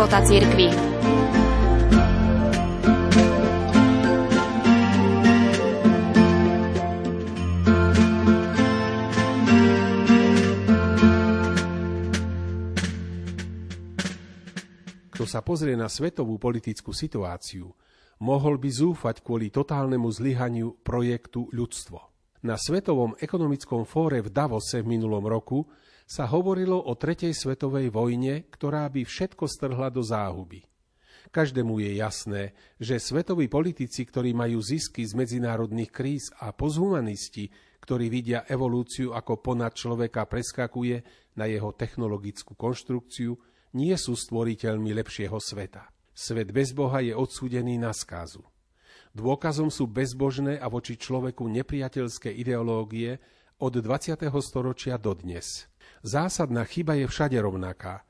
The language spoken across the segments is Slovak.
života cirkvi. Kto sa pozrie na svetovú politickú situáciu, mohol by zúfať kvôli totálnemu zlyhaniu projektu ľudstvo. Na Svetovom ekonomickom fóre v Davose v minulom roku sa hovorilo o tretej svetovej vojne, ktorá by všetko strhla do záhuby. Každému je jasné, že svetoví politici, ktorí majú zisky z medzinárodných kríz a pozhumanisti, ktorí vidia evolúciu ako ponad človeka preskakuje na jeho technologickú konštrukciu, nie sú stvoriteľmi lepšieho sveta. Svet bez Boha je odsúdený na skázu. Dôkazom sú bezbožné a voči človeku nepriateľské ideológie od 20. storočia do dnes. Zásadná chyba je všade rovnaká.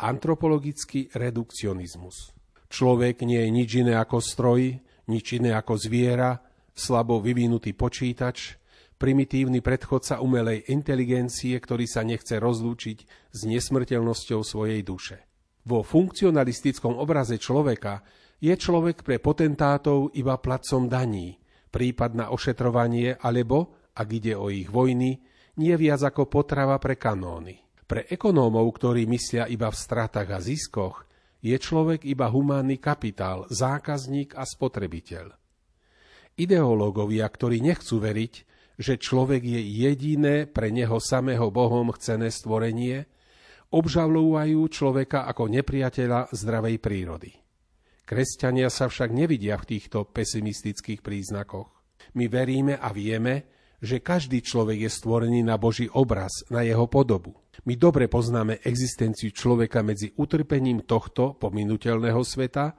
Antropologický redukcionizmus. Človek nie je nič iné ako stroj, nič iné ako zviera, slabo vyvinutý počítač, primitívny predchodca umelej inteligencie, ktorý sa nechce rozlúčiť s nesmrteľnosťou svojej duše. Vo funkcionalistickom obraze človeka je človek pre potentátov iba placom daní, prípad na ošetrovanie alebo, ak ide o ich vojny, nie viac ako potrava pre kanóny. Pre ekonómov, ktorí myslia iba v stratách a ziskoch, je človek iba humánny kapitál, zákazník a spotrebiteľ. Ideológovia, ktorí nechcú veriť, že človek je jediné pre neho samého Bohom chcené stvorenie, obžalúvajú človeka ako nepriateľa zdravej prírody. Kresťania sa však nevidia v týchto pesimistických príznakoch. My veríme a vieme, že každý človek je stvorený na Boží obraz, na jeho podobu. My dobre poznáme existenciu človeka medzi utrpením tohto pominutelného sveta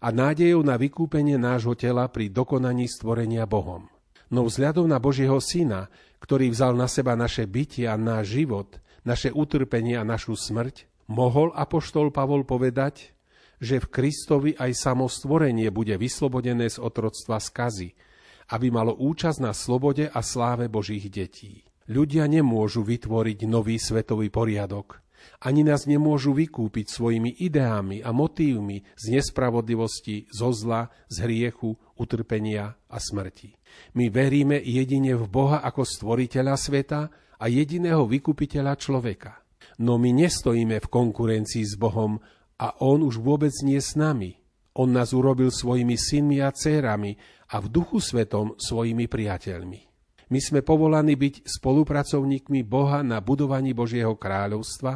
a nádejou na vykúpenie nášho tela pri dokonaní stvorenia Bohom. No vzhľadom na Božieho Syna, ktorý vzal na seba naše bytie a náš život, naše utrpenie a našu smrť, mohol apoštol Pavol povedať, že v Kristovi aj samo stvorenie bude vyslobodené z otroctva skazy, aby malo účasť na slobode a sláve Božích detí. Ľudia nemôžu vytvoriť nový svetový poriadok. Ani nás nemôžu vykúpiť svojimi ideami a motívmi z nespravodlivosti, zo zla, z hriechu, utrpenia a smrti. My veríme jedine v Boha ako stvoriteľa sveta a jediného vykupiteľa človeka. No my nestojíme v konkurencii s Bohom a On už vôbec nie s nami. On nás urobil svojimi synmi a dcérami a v duchu svetom svojimi priateľmi. My sme povolaní byť spolupracovníkmi Boha na budovaní Božieho kráľovstva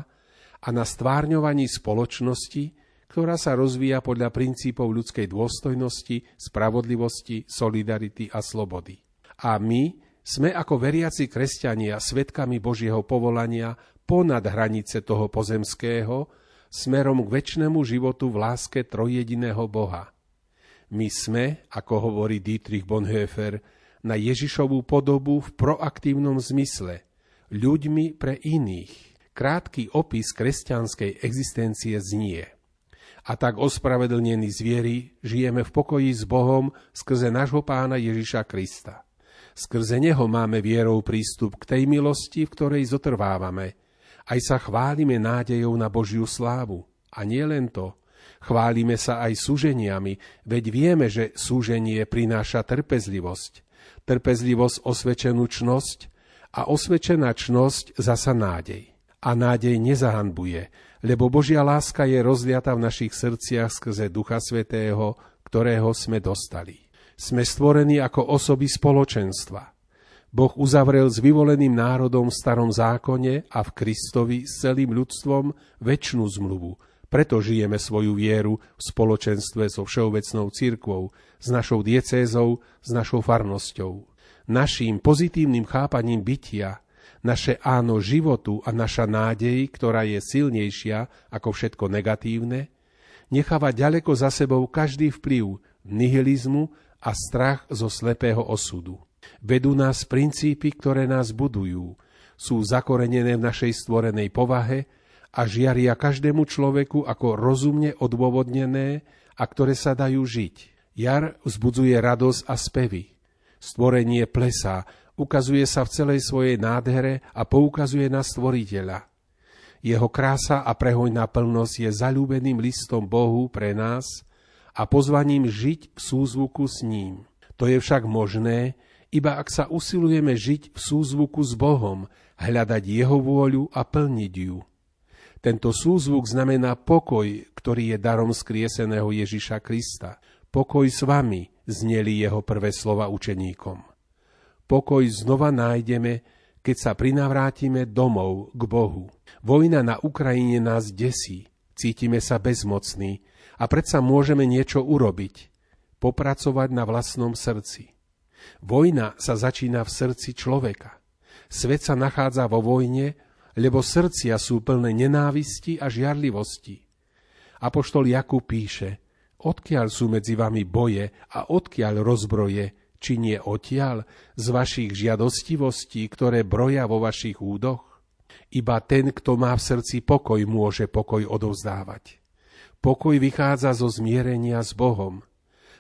a na stvárňovaní spoločnosti, ktorá sa rozvíja podľa princípov ľudskej dôstojnosti, spravodlivosti, solidarity a slobody. A my sme ako veriaci kresťania svetkami Božieho povolania ponad hranice toho pozemského, smerom k väčšnému životu v láske trojjediného Boha – my sme, ako hovorí Dietrich Bonhoeffer, na Ježišovú podobu v proaktívnom zmysle, ľuďmi pre iných. Krátky opis kresťanskej existencie znie. A tak ospravedlnení zvieri žijeme v pokoji s Bohom skrze nášho pána Ježiša Krista. Skrze Neho máme vierou prístup k tej milosti, v ktorej zotrvávame. Aj sa chválime nádejou na Božiu slávu. A nie len to, Chválime sa aj súženiami, veď vieme, že súženie prináša trpezlivosť. Trpezlivosť osvečenú čnosť a osvečená čnosť zasa nádej. A nádej nezahanbuje, lebo Božia láska je rozliata v našich srdciach skrze Ducha Svetého, ktorého sme dostali. Sme stvorení ako osoby spoločenstva. Boh uzavrel s vyvoleným národom v starom zákone a v Kristovi s celým ľudstvom väčšinu zmluvu, preto žijeme svoju vieru v spoločenstve so všeobecnou církvou, s našou diecézou, s našou farnosťou. Naším pozitívnym chápaním bytia, naše áno životu a naša nádej, ktorá je silnejšia ako všetko negatívne, necháva ďaleko za sebou každý vplyv nihilizmu a strach zo slepého osudu. Vedú nás princípy, ktoré nás budujú, sú zakorenené v našej stvorenej povahe a žiaria každému človeku ako rozumne odôvodnené a ktoré sa dajú žiť. Jar vzbudzuje radosť a spevy. Stvorenie plesá, ukazuje sa v celej svojej nádhere a poukazuje na stvoriteľa. Jeho krása a prehojná plnosť je zalúbeným listom Bohu pre nás a pozvaním žiť v súzvuku s ním. To je však možné, iba ak sa usilujeme žiť v súzvuku s Bohom, hľadať Jeho vôľu a plniť ju. Tento súzvuk znamená pokoj, ktorý je darom skrieseného Ježiša Krista. Pokoj s vami, zneli jeho prvé slova učeníkom. Pokoj znova nájdeme, keď sa prinavrátime domov k Bohu. Vojna na Ukrajine nás desí, cítime sa bezmocní a predsa môžeme niečo urobiť, popracovať na vlastnom srdci. Vojna sa začína v srdci človeka. Svet sa nachádza vo vojne, lebo srdcia sú plné nenávisti a žiarlivosti. Apoštol Jakub píše, odkiaľ sú medzi vami boje a odkiaľ rozbroje, či nie odtiaľ, z vašich žiadostivostí, ktoré broja vo vašich údoch? Iba ten, kto má v srdci pokoj, môže pokoj odovzdávať. Pokoj vychádza zo zmierenia s Bohom.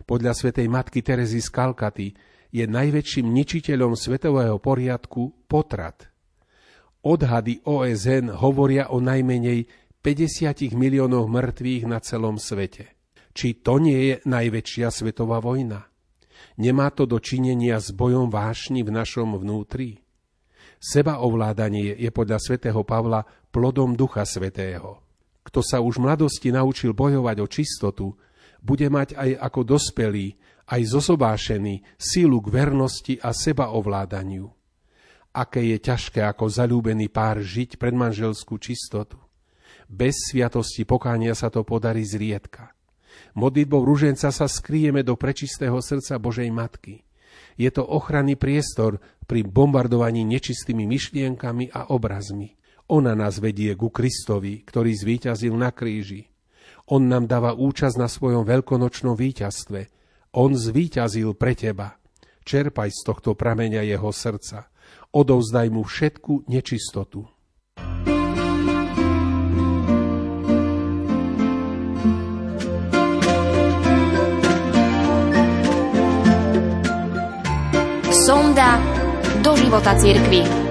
Podľa svätej matky Terezy z Kalkaty je najväčším ničiteľom svetového poriadku potrat. Odhady OSN hovoria o najmenej 50 miliónoch mŕtvych na celom svete. Či to nie je najväčšia svetová vojna? Nemá to dočinenia s bojom vášni v našom vnútri? Sebaovládanie je podľa svätého Pavla plodom Ducha Svetého. Kto sa už v mladosti naučil bojovať o čistotu, bude mať aj ako dospelý, aj zosobášený sílu k vernosti a sebaovládaniu. Aké je ťažké ako zalúbený pár žiť pred manželskú čistotu. Bez sviatosti pokánia sa to podarí zriedka. Modlitbou ruženca sa skrieme do prečistého srdca Božej Matky – je to ochranný priestor pri bombardovaní nečistými myšlienkami a obrazmi. Ona nás vedie ku Kristovi, ktorý zvíťazil na kríži. On nám dáva účasť na svojom veľkonočnom víťazstve. On zvíťazil pre teba. Čerpaj z tohto prameňa jeho srdca. Odovzdaj mu všetku nečistotu. sonda do života cirkvi.